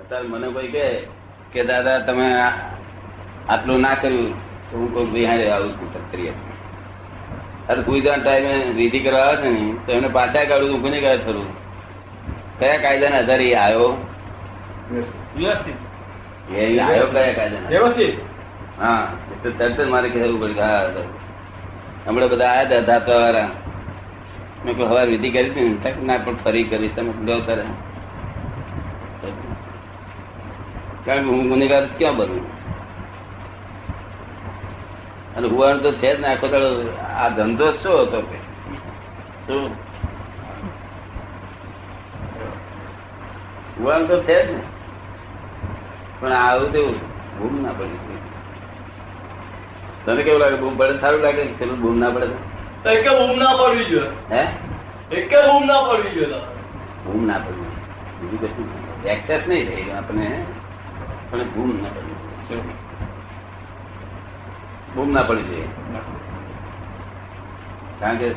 અત્યારે મને કોઈ કહે કે દાદા તમે આટલું ના કર્યું તો હું કોઈ બિહાડે આવું છું કરી અરે કોઈ જણ ટાઈમે વિધિ કરવા આવે છે ને તો એમને પાછા કાઢું હું ગુનેગાર થયું કયા કાયદાના આધારે એ આવ્યો? એ આવ્યો કયા કાયદાના? વ્યવસ્થિત. હા એટલે તરત જ મારે કહેવું પડે કે હા. હમણાં બધા આવ્યા હતા ધાતા વાળા. મેં કોઈ હવે વિધિ કરી હતી ને ના પણ ફરી કરી તમે ગયો તારે કારણ કે હું ગુનેગાર ક્યાં બનવું? અને હુવાનું તો છે જ ને આખો દાડો આ ધંધો શું હતો કે? શું? હુવાનું તો છે જ ને. પણ આવું તેવું ભૂમ ના પડી. તને કેવું લાગે? બૂમ પડે? સારું લાગે કે પેલું બૂમ ના પડે? એકે બૂમ ના પડવી જોઈએ. હે? એકે બૂમ ના પડવી જોઈએ. બૂમ ના પડવી બીજું કશું એક્સેસ નહીં થાય આપણે પણ બૂમ ના પડી? બૂમ ના? પડી જોઈએ કારણ કે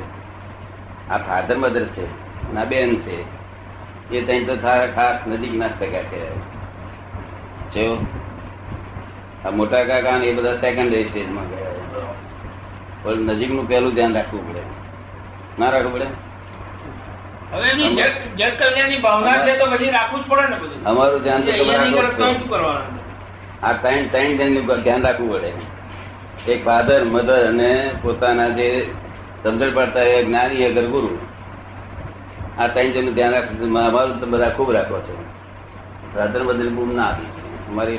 આ ફાધર મધર છે ના બેન છે, એ ત્યાં તો થા- ખાસ નજીક ના ટકા કહેવાય છે આ મોટા કાકા એ બધા સેકન્ડરી સ્ટેજમાં ગયા. નજીકનું પહેલું ધ્યાન રાખવું પડે. ના રાખવું પડે? અમારું ધ્યાન આ ત્રણ ત્રણ જણનું ધ્યાન રાખવું પડે. એક ફાધર મધર અને પોતાના જે સમજણ પડતા એ જ્ઞાની અગર ગુરુ આ ત્રણ જણનું ધ્યાન રાખવું અમારું તો બધા ખૂબ રાખો છો. ફાધર મધર બૂમ ના આપી છે. અમારી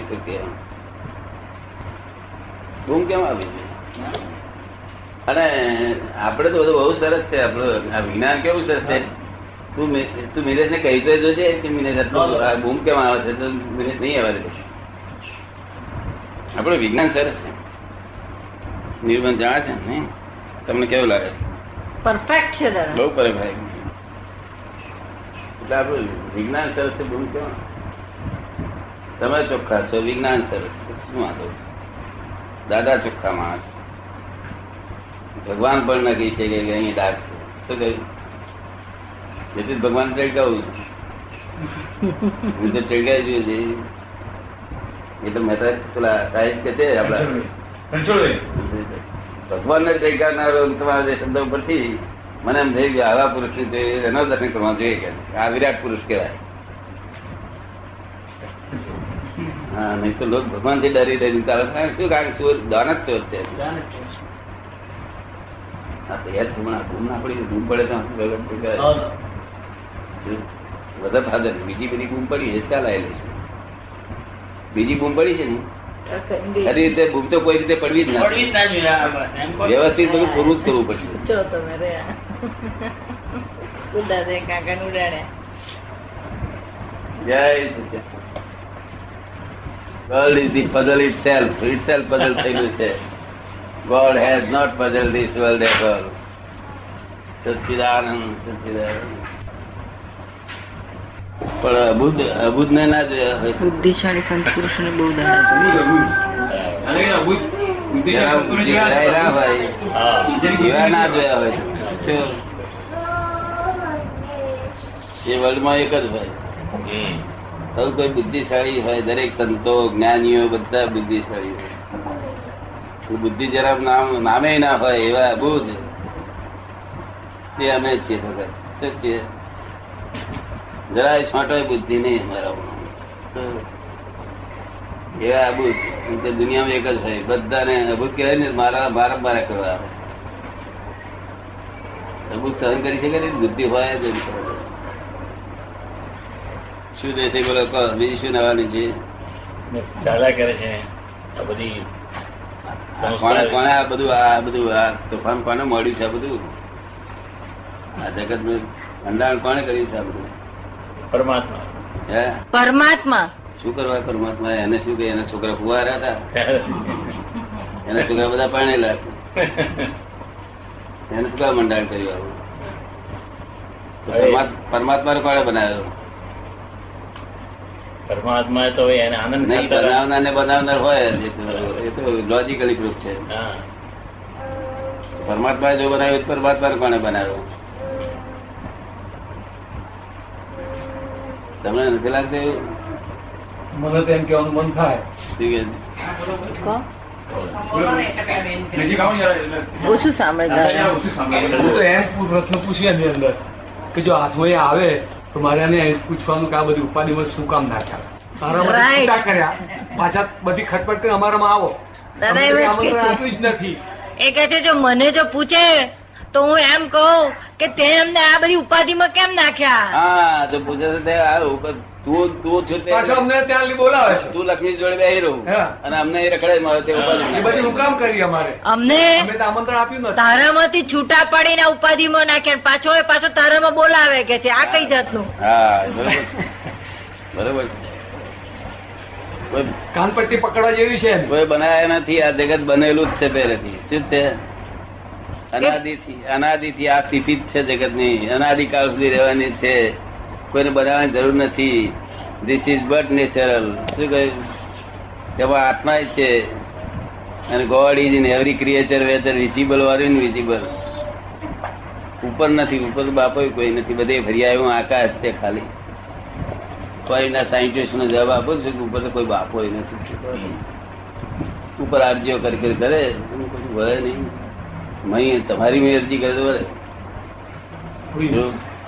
બૂમ કેમ આવી છે? અને આપણે તો બધું બહુ સરસ છે. આપણું આ વિજ્ઞાન કેવું સરસ છે? તું તું મિરેશ ને કહી તો જોજે કે મિરેશ આટલું આ બૂમ કેમ આવે છે તો મિરેશ નહીં આવે આપણું વિજ્ઞાન સરસ છે. નિર્બંધ જાણે છે ને? તમને કેવું લાગે? પરફેક્ટ છે બહુ પરફેક્ટ ભાઈ એટલે આપણું વિજ્ઞાન સરસ છે બહુ કેવા તમે ચોખ્ખા છો વિજ્ઞાન સરસ શું વાંધો છે? દાદા ચોખ્ખા માણસ ભગવાન પણ નક્કી છે કે અહીં ડાક છે. શું કહ્યું? જેથી ભગવાન ચડકાવું હું તો ટેડકાઈ જોયું છે. એ તો મહેતા પેલા સાહેબ કે છે રણછોડભાઈ, ભગવાનને ટેકાનારો તમારા જે શબ્દ ઉપરથી મને એમ થઈ ગયું આવા પુરુષ એનો દર્શન કરવા જોઈએ કે આ વિરાટ પુરુષ કહેવાય. હા નહીં તો લોકો ભગવાનથી ડરી ડરી કારણ. શું કારણ ચોર દાન જ ચોર છે? હા તો યાર હમણાં ઘૂમ ના પડી ઘૂમ પડે તો બધા ફાધર બીજી બધી બૂમ પડી એ ચાલાયેલી છે. બીજી બૂમ પડી છે ને? ખરી રીતે બૂમ તો કોઈ રીતે પડવી જ ના જ ના. વ્યવસ્થિત બધું પૂરું જ કરવું પડશે. છો તમે રહ્યા કાકા ઉડાડ્યા જય is the puzzle itself itself puzzle થયેલું છે. God has not puzzle this world at all સચિદાનંદ સચ્ચિદાનંદ. પણ અબુદ અબુદ ને ના જોયા હોય. બુદ્ધિશાળી સંત બહુ જરાય ના હોય. એવા ના જોયા હોય. એ વર્લ્ડમાં એક જ ભાઈ. હવે કોઈ બુદ્ધિશાળી હોય દરેક સંતો જ્ઞાનીઓ બધા બુદ્ધિશાળી હોય. બુદ્ધિ જરા નામ નામે ના હોય એવા બુદ્ધ તે અમે જ છીએ ભગત શું છીએ જરાય છોટો બુદ્ધિ નહીં અમારા એવા અભૂત દુનિયામાં એક જ હોય. બધાને અભૂત કહેવાય ને મારા મારા મારા કરવા અભૂત સહન કરી શકે ને બુદ્ધિ હોય જ. શું દેશે બોલો કહો. બીજી શું નવાની છે? દાદા કરે છે. આ બધી કોને કોને આ બધું આ બધું આ તોફાન કોને મળ્યું છે આ બધું? આ જગતનું ભંડારણ કોને કર્યું છે આ બધું? પરમાત્મા. હે? પરમાત્મા. શું કરવા પરમાત્મા? એને શું કે? એના છોકરા ફુવારા હતા? એના છોકરા બધા પાણેલા એને શું મંડાણ કર્યું આવું? પરમાત્મા- કોણે બનાવ્યો. પરમાત્મા તો એને આનંદ નહીં બનાવનાર ને બનાવનાર હોય એ તો- એ તો લોજિકલી પ્રૂફ છે. પરમાત્મા જો બનાવ્યો પરમાત્મા કોને કોણે બનાવ્યો? તમને નથી લાગતી એવું? મને તો એમ કેવાનું મન થાય. ઓછું સાંભળે પ્રશ્ન પૂછીએ એની અંદર કે જો હાથમાં આવે તો મારે એને પૂછવાનું કે આ બધી ઉપાધિમાં શું કામ નાખ્યા? કર્યા. પાછા બધી ખટપટ કરી અમારામાં આવો. આપ્યું જ નથી. એ કે છે જો મને જો પૂછે તો હું એમ કહું કે તે એમને આ બધી ઉપાધિમાં કેમ નાખ્યા? હા તો પૂછે છે તે તું તું છું અમને ત્યાં બોલાવે છે. તું લક્ષ્મી જોડે બેહી રહું. અને અમને એ રખડે મારે તે ઉપાધિ બધી હું કામ કરી અમારે. અમને આમંત્રણ આપ્યું નથી. તારામાંથી છૂટા પાડીને ઉપાધિમાં નાખ્યા પાછો એ પાછો તારામાં બોલાવે કે છે આ કઈ જાતનું? હા બરોબર બરોબર કાનપટ્ટી પકડવા જેવી છે. કોઈ બનાયા નથી આ જગત બનેલું જ છે પહેલેથી. શું છે? અનાદિથી અનાદિથી આ સ્થિતિ જ છે જગતની. અનાદિકાળ સુધી રહેવાની છે. કોઈને બનાવવાની જરૂર નથી. ધીસ ઇઝ બટ નેચરલ શું કહ્યું તેમાં આત્મા છે. અને God is in every creature whether visible or invisible ઉપર નથી, ઉપર બાપો કોઈ નથી. બધે ફરી આવ્યું આકાશ છે ખાલી. કોઈના સાયન્ટિસ્ટ નો જવાબ આપો છું કે ઉપર તો કોઈ બાપો નથી. ઉપર આરજીઓ કરી કરી કશું વળે નહીં. મહી તમારી મેં અરજી કરે તો વળે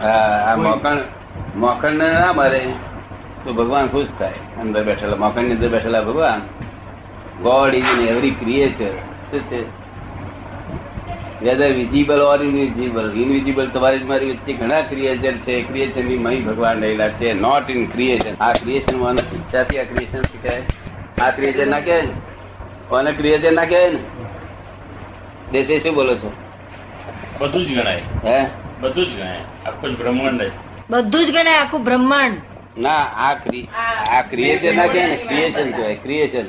આ આ મોકણ મોકણ ને ના મારે તો ભગવાન ખુશ થાય. અંદર બેઠેલા મોકણની અંદર બેઠેલા ભગવાન God is in every creature whether visible or invisible invisible તમારી મારી વચ્ચે ઘણા ક્રિએચર છે. ક્રિએચરની મહી ભગવાન રહેલા છે. નોટ ઇન ક્રિએશન આ ક્રિએશનમાં નથી. આ ક્રિએશન શીખાય આ ક્રિએચર ના કહેવાય કોને ક્રિએચર ના કહેવાય ને? દેશે શું બોલો છો? બધું જ ગણાય. હે? બધું જ ગણાય. આખું જ બ્રહ્માંડ બધું જ ગણાય આખું બ્રહ્માંડ. ના આ આ ક્રિએચર ના કહેવાય ને ક્રિએશન કહેવાય ક્રિએશન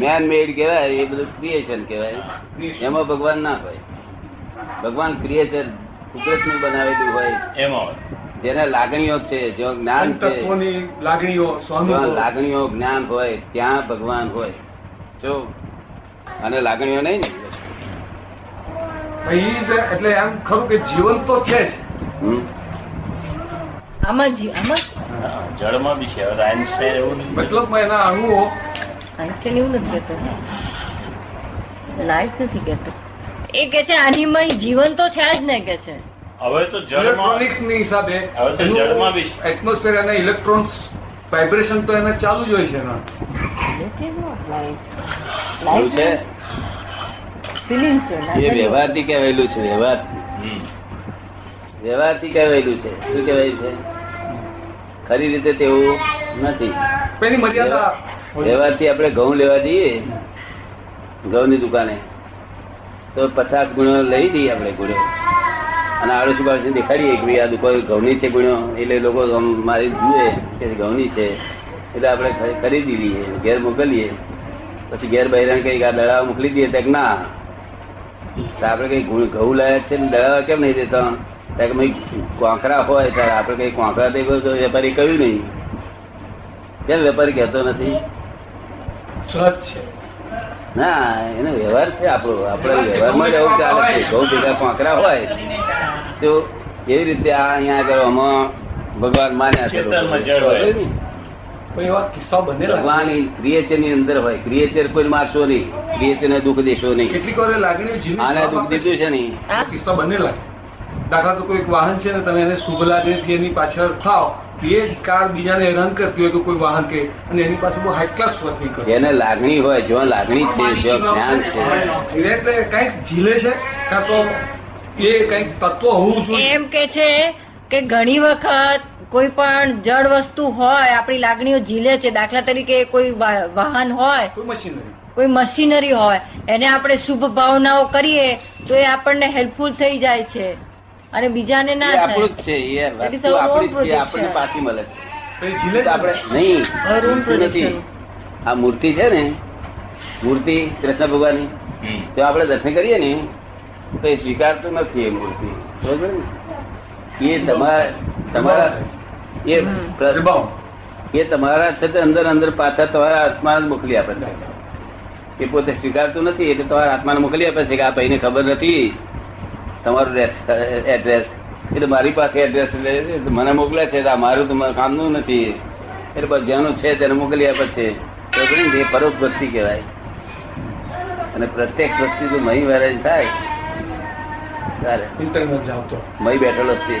મેન મેડ કહેવાય એ બધું ક્રિએશન કહેવાય. એમાં ભગવાન ના હોય. ભગવાન ક્રિએશન કુદરતનું બનાવેલું હોય. એમાં જેને લાગણીઓ છે જો જ્ઞાન છે લાગણીઓ લાગણીઓ જ્ઞાન હોય ત્યાં ભગવાન હોય. જો અને લાગણીઓ નહીં ને? એટલે એમ ખરું કે જીવન તો છે જ. આમાં જી આમાં? જળમાં બી છે. આઈન્સ્ટાઈન એવું નથી એના અણુઓ. આઈન્સ્ટાઈન એવું નથી કહેતો. લાઈફ નથી કહેતો. એ કે છે આનીમય જીવન તો છે જ ને કે છે. હવે તો જળમાં ઇલેક્ટ્રોનિકની હિસાબે હવે તો જળમાં બી એટમોસ્ફિયર અને ઇલેક્ટ્રોન્સ વાઇબ્રેશન તો એને ચાલુ જ હોય છે એના. લાઈફ છે? ફિલિંગ છે એ વ્યવહારથી કહેવાયેલું છે વ્યવહાર. વ્યવહારથી કહેવાયેલું છે. શું કહેવાય છે? ખરી રીતે તેવું નથી. વ્યવહારથી આપણે ઘઉં લેવા જઈએ ઘઉંની દુકાને તો પચાસ ગુણો લઈ દઈએ આપણે ગુણો. અને આડોશી બાળસી દેખાડીએ કે ભાઈ આ દુકાન ઘઉંની છે ગુણો. એટલે લોકો આમ મારી જુએ કે ઘઉંની છે. એટલે આપણે ખરીદી લઈએ ઘેર મોકલીએ. પછી ઘેર બહેરાણ કઈ આ દડાવા મોકલી દઈએ. ત્યાં ના તો આપણે કઈ ઘઉં લાયા છે ને દડાવા કેમ નહીં દેતા? કોંકરા હોય ત્યારે આપડે કઈ કોંકરા દે વેપારી કહ્યું નહીં. કેમ વેપારી કહેતો નથી? છે. ના એનો વ્યવહાર છે આપણો. આપડે વ્યવહારમાં જ એવું ચાલે છે. ઘઉં ભેગા કોંકરા હોય તો એવી રીતે આ અહીંયા આગળ ભગવાન માન્યા છે પણ એવા કિસ્સા બનેલા ભગવાન ક્રિએચરની અંદર હોય. ક્રિએચર કોઈ મારશો નહીં. ક્રિએચર ને દુઃખ દેશો નહીં. કેટલીક વાર લાગણી આને દુઃખ દીધું છે. નહીં. કિસ્સા બનેલા દાખલા તો કોઈ વાહન છે ને તમે એને શુભ લાગણીથી એની પાછળ થાવ એ જ કાર બીજાને હેરાન કરતી હોય કે કોઈ વાહન કે અને એની પાસે બહુ હાઈ ક્લાસ વર્કિંગ કરે જેને લાગણી હોય જો લાગણી છે જો જ્ઞાન છે. એટલે કંઈક ઝીલે છે કાં તો એ કંઈક તત્વ હોવું જોઈએ. એમ કે છે કે ઘણી વખત કોઈ પણ જળ વસ્તુ હોય આપણી લાગણીઓ ઝીલે છે દાખલા તરીકે કોઈ વાહન હોય કોઈ મશીનરી. કોઈ મશીનરી હોય એને આપણે શુભ ભાવનાઓ કરીએ તો એ આપણને હેલ્પફુલ થઈ જાય છે. અને બીજાને ના આપણું જ છે. આપણને પાછી મળે આપણે નહીં નથી. આ મૂર્તિ છે ને મૂર્તિ કૃષ્ણ ભગવાનની. તો આપણે દર્શન કરીએ ને તો એ સ્વીકારતું નથી એ મૂર્તિ. બરોબર ને? એ તમારા તમારા એ. એ તમારા છે અંદર અંદર પાછા તમારા આત્માને મોકલી આપે છે. એ પોતે સ્વીકારતું નથી એટલે તમારા આત્માને મોકલી આપે છે કે આ ભાઈને ખબર નથી. તમારું એડ્રેસ એટલે મારી પાસે એડ્રેસ મને મોકલે છે આ મારું તો કામનું નથી. એટલે બસ જેનું છે તેને મોકલી આપે છે. તો એ પરોક્ષ ભક્તિ કહેવાય. અને પ્રત્યેક વસ્તુ જો મહી વેરાય થાય. ત્યારે ઇન્ટરનેટ જાવ તો મહી બેઠેલો છે.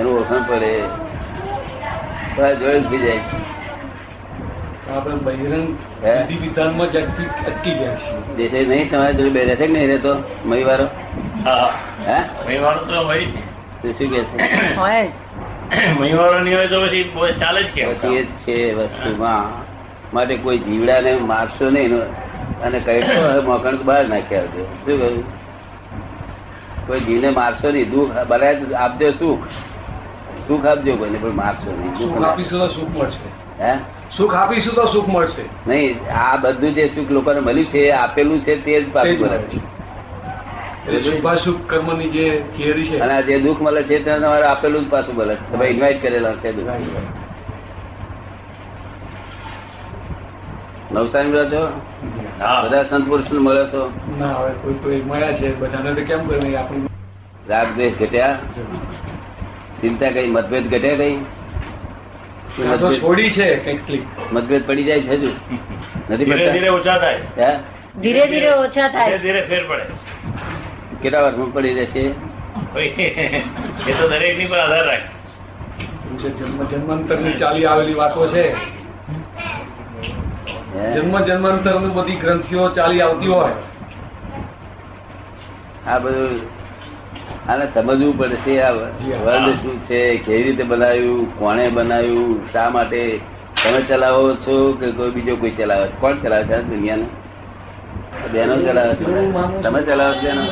એનું ઓળખાણ પડે. તો જોયું થઈ જાય. આપણે બહિરંગ વિધિ વિધાનમાં જ અટકી અટકી ગયા છીએ દેશે નહીં તમારા જોડે બે રહેશે કે નહીં રહેતો? મહી હા. હે? તો હોય જ. શું કે છે? હોય જ. નહીં હોય તો પછી ચાલે જ કેમ? પછી એ છે વસ્તુમાં. માટે કોઈ જીવડાને મારશો નહીં અને કઈ તો હવે મોકણ બહાર નાખ્યા આવજો શું કહ્યું? કોઈ જીવને મારશો નહીં. દુઃખ બનાય આપજો સુખ. સુખ આપજો કોઈને પણ મારશો નહીં. સુખ આપીશું તો સુખ મળશે. હે? સુખ આપીશું તો સુખ મળશે. નહીં આ બધું જે સુખ લોકોને મળ્યું છે આપેલું છે તે જ પાછું છે. કર્મની જે થિયરી છે. અને જે દુઃખ મળે છે તે તમારે આપેલું જ પાછું મળે તમે ઇન્વાઇટ કરેલા છે નવસારી રહો છો બધા સંત પુરુષ મળે છો? ના હવે કોઈ કોઈ મળ્યા છે બધાને તો કેમ કરે આપણે રાગ દ્વેષ ઘટ્યા? ચિંતા કઈ મતભેદ ઘટે કઈ? છોડી છે મતભેદ પડી જાય છે હજુ? નથી ધીરે ધીરે ઓછા થાય. ધીરે ધીરે ઓછા થાય. ધીરે ફેર પડે. કેટલા વર્ષમાં પડી જશે એ તો દરેકની પર આધાર રાખે. જન્મ જન્માંતરની ચાલી આવેલી વાતો છે. જન્મ જન્મ જન્માંતરની બધી ગ્રંથિઓ ચાલી આવતી હોય. આ બધું આને સમજવું પડે છે આ વર્લ્ડ શું છે કેવી રીતે બનાવ્યું કોણે બનાવ્યું શા માટે? તમે ચલાવો છો કે કોઈ બીજો કોઈ ચલાવે છે? કોણ ચલાવે છે દુનિયાને? બેનો ચલાવે છે? તમે ચલાવો છો એનો?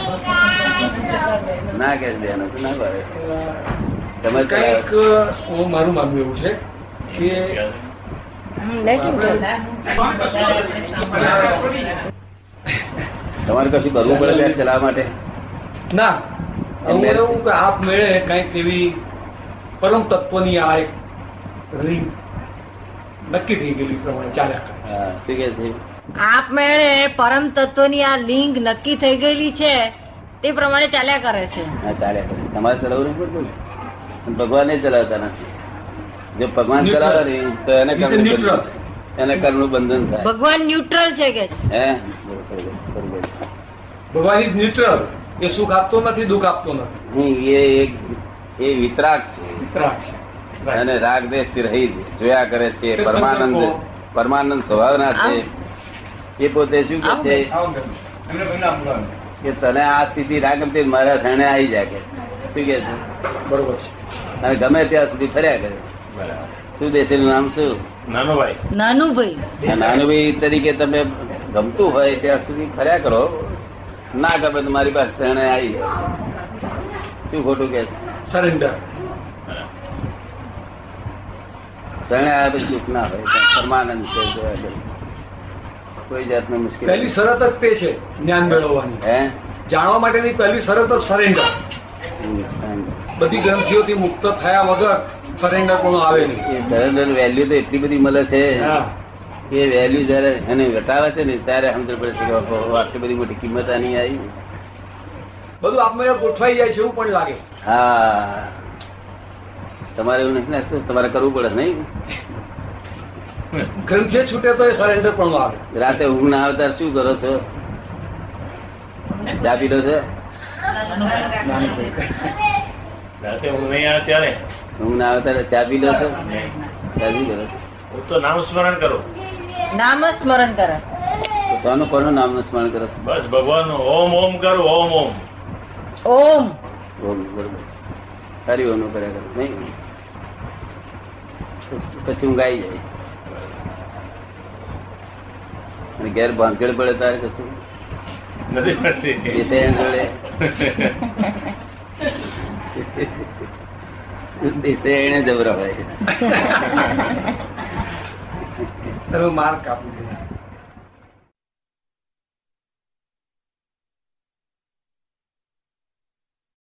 ના કે બેનો ના કરે તમે ચલાવો હું મારું માનવું એવું છે કે. તમારે કશું કરવું પડે બેન ચલાવવા માટે? ના એવું કે આપ મેળે કંઈક એવી પરમ તત્વની આ એક રીંગ નક્કી થઈ ગયેલી પ્રમાણે ચાલ્યા કરે છે. આપમેળે પરમ તત્વની આ લિંગ નક્કી થઈ ગયેલી છે તે પ્રમાણે ચાલ્યા કરે છે. હા ચાલ્યા કરે. તમારે ચલાવવું પડતું ભગવાન ચલાવતા નથી. જો ભગવાન ચલાવે ને તો એને. બંધન- એને કર્મનું બંધન થાય. ભગવાન ન્યુટ્રલ છે કે? હે. ભગવાન ઇઝ ન્યુટ્રલ. એ સુખ આપતો નથી દુઃખ આપતો નથી. એ એક એ વિતરાગ છે. ત્રાસ છે. અને રાગ દેશ રહી જોયા કરે છે પરમાનંદ. પરમાનંદ સ્વભાવના છે. એ પોતે શું કે છે? કે. તને આ સ્થિતિ રાગ ગમતી મારા સામે આવી જાય કે શું કે છે? બરોબર છે. અને ગમે ત્યાં સુધી ફર્યા કરે. શું દેશીનું નામ શું? નાનુભાઈ. ભાઈ નાનું નાનુભાઈ તરીકે તમે ગમતું હોય ત્યાં સુધી ફર્યા કરો. ના ખબર તો મારી પાસે શરણે આવી. શું ખોટું કે? સરેન્ડર શરણે આવ્યા પછી દુઃખ ના હોય પરમાનંદ છે કોઈ જાતની મુશ્કેલી પહેલી શરત જ તે છે જ્ઞાન મેળવવાની. હે? જાણવા માટેની પહેલી શરત જ સરેન્ડર બધી ગ્રંથિઓથી મુક્ત થયા વગર સરેન્ડર પણ આવે નહીં? સરેન્ડર વેલ્યુ તો એટલી બધી મળે છે. હા. એ વેલ્યુ જયારે એને વટાવે છે ને ત્યારે સમજ પડે છે કે આટલી બધી મોટી કિંમત આની આવી. બધું આપમેળે ગોઠવાઈ જાય છે એવું પણ લાગે. હા. તમારે એવું નથી લાગતું? તમારે કરવું પડે નહીં? ગ્રંથે છૂટે તો એ સરેન્ડર પણ આવે રાતે ઊંઘ ના આવે ત્યારે શું કરો છો? ચા પીલો છો? રાતે ઊંઘ નહીં આવે ત્યારે? ઊંઘ ના આવે ત્યારે ચા પી લો છો ચા પી કરો તો નામ સ્મરણ કરું. નામ જ સ્મરણ કરે. તો કોનું કોનું નામ સ્મરણ કરે? બસ ભગવાન ઓમ ઓમ કરું ઓમ ઓમ. ઓમ. ઓમ બરોબર. ઓનું કર્યા કરો. નહીં? પછી હું ગાઈ જાય. અને ઘેર ભાંગડ પડે તારે કશું? નથી જોડે. દેસાઈ જોડે દેસાઈ એને માર્ક આપી.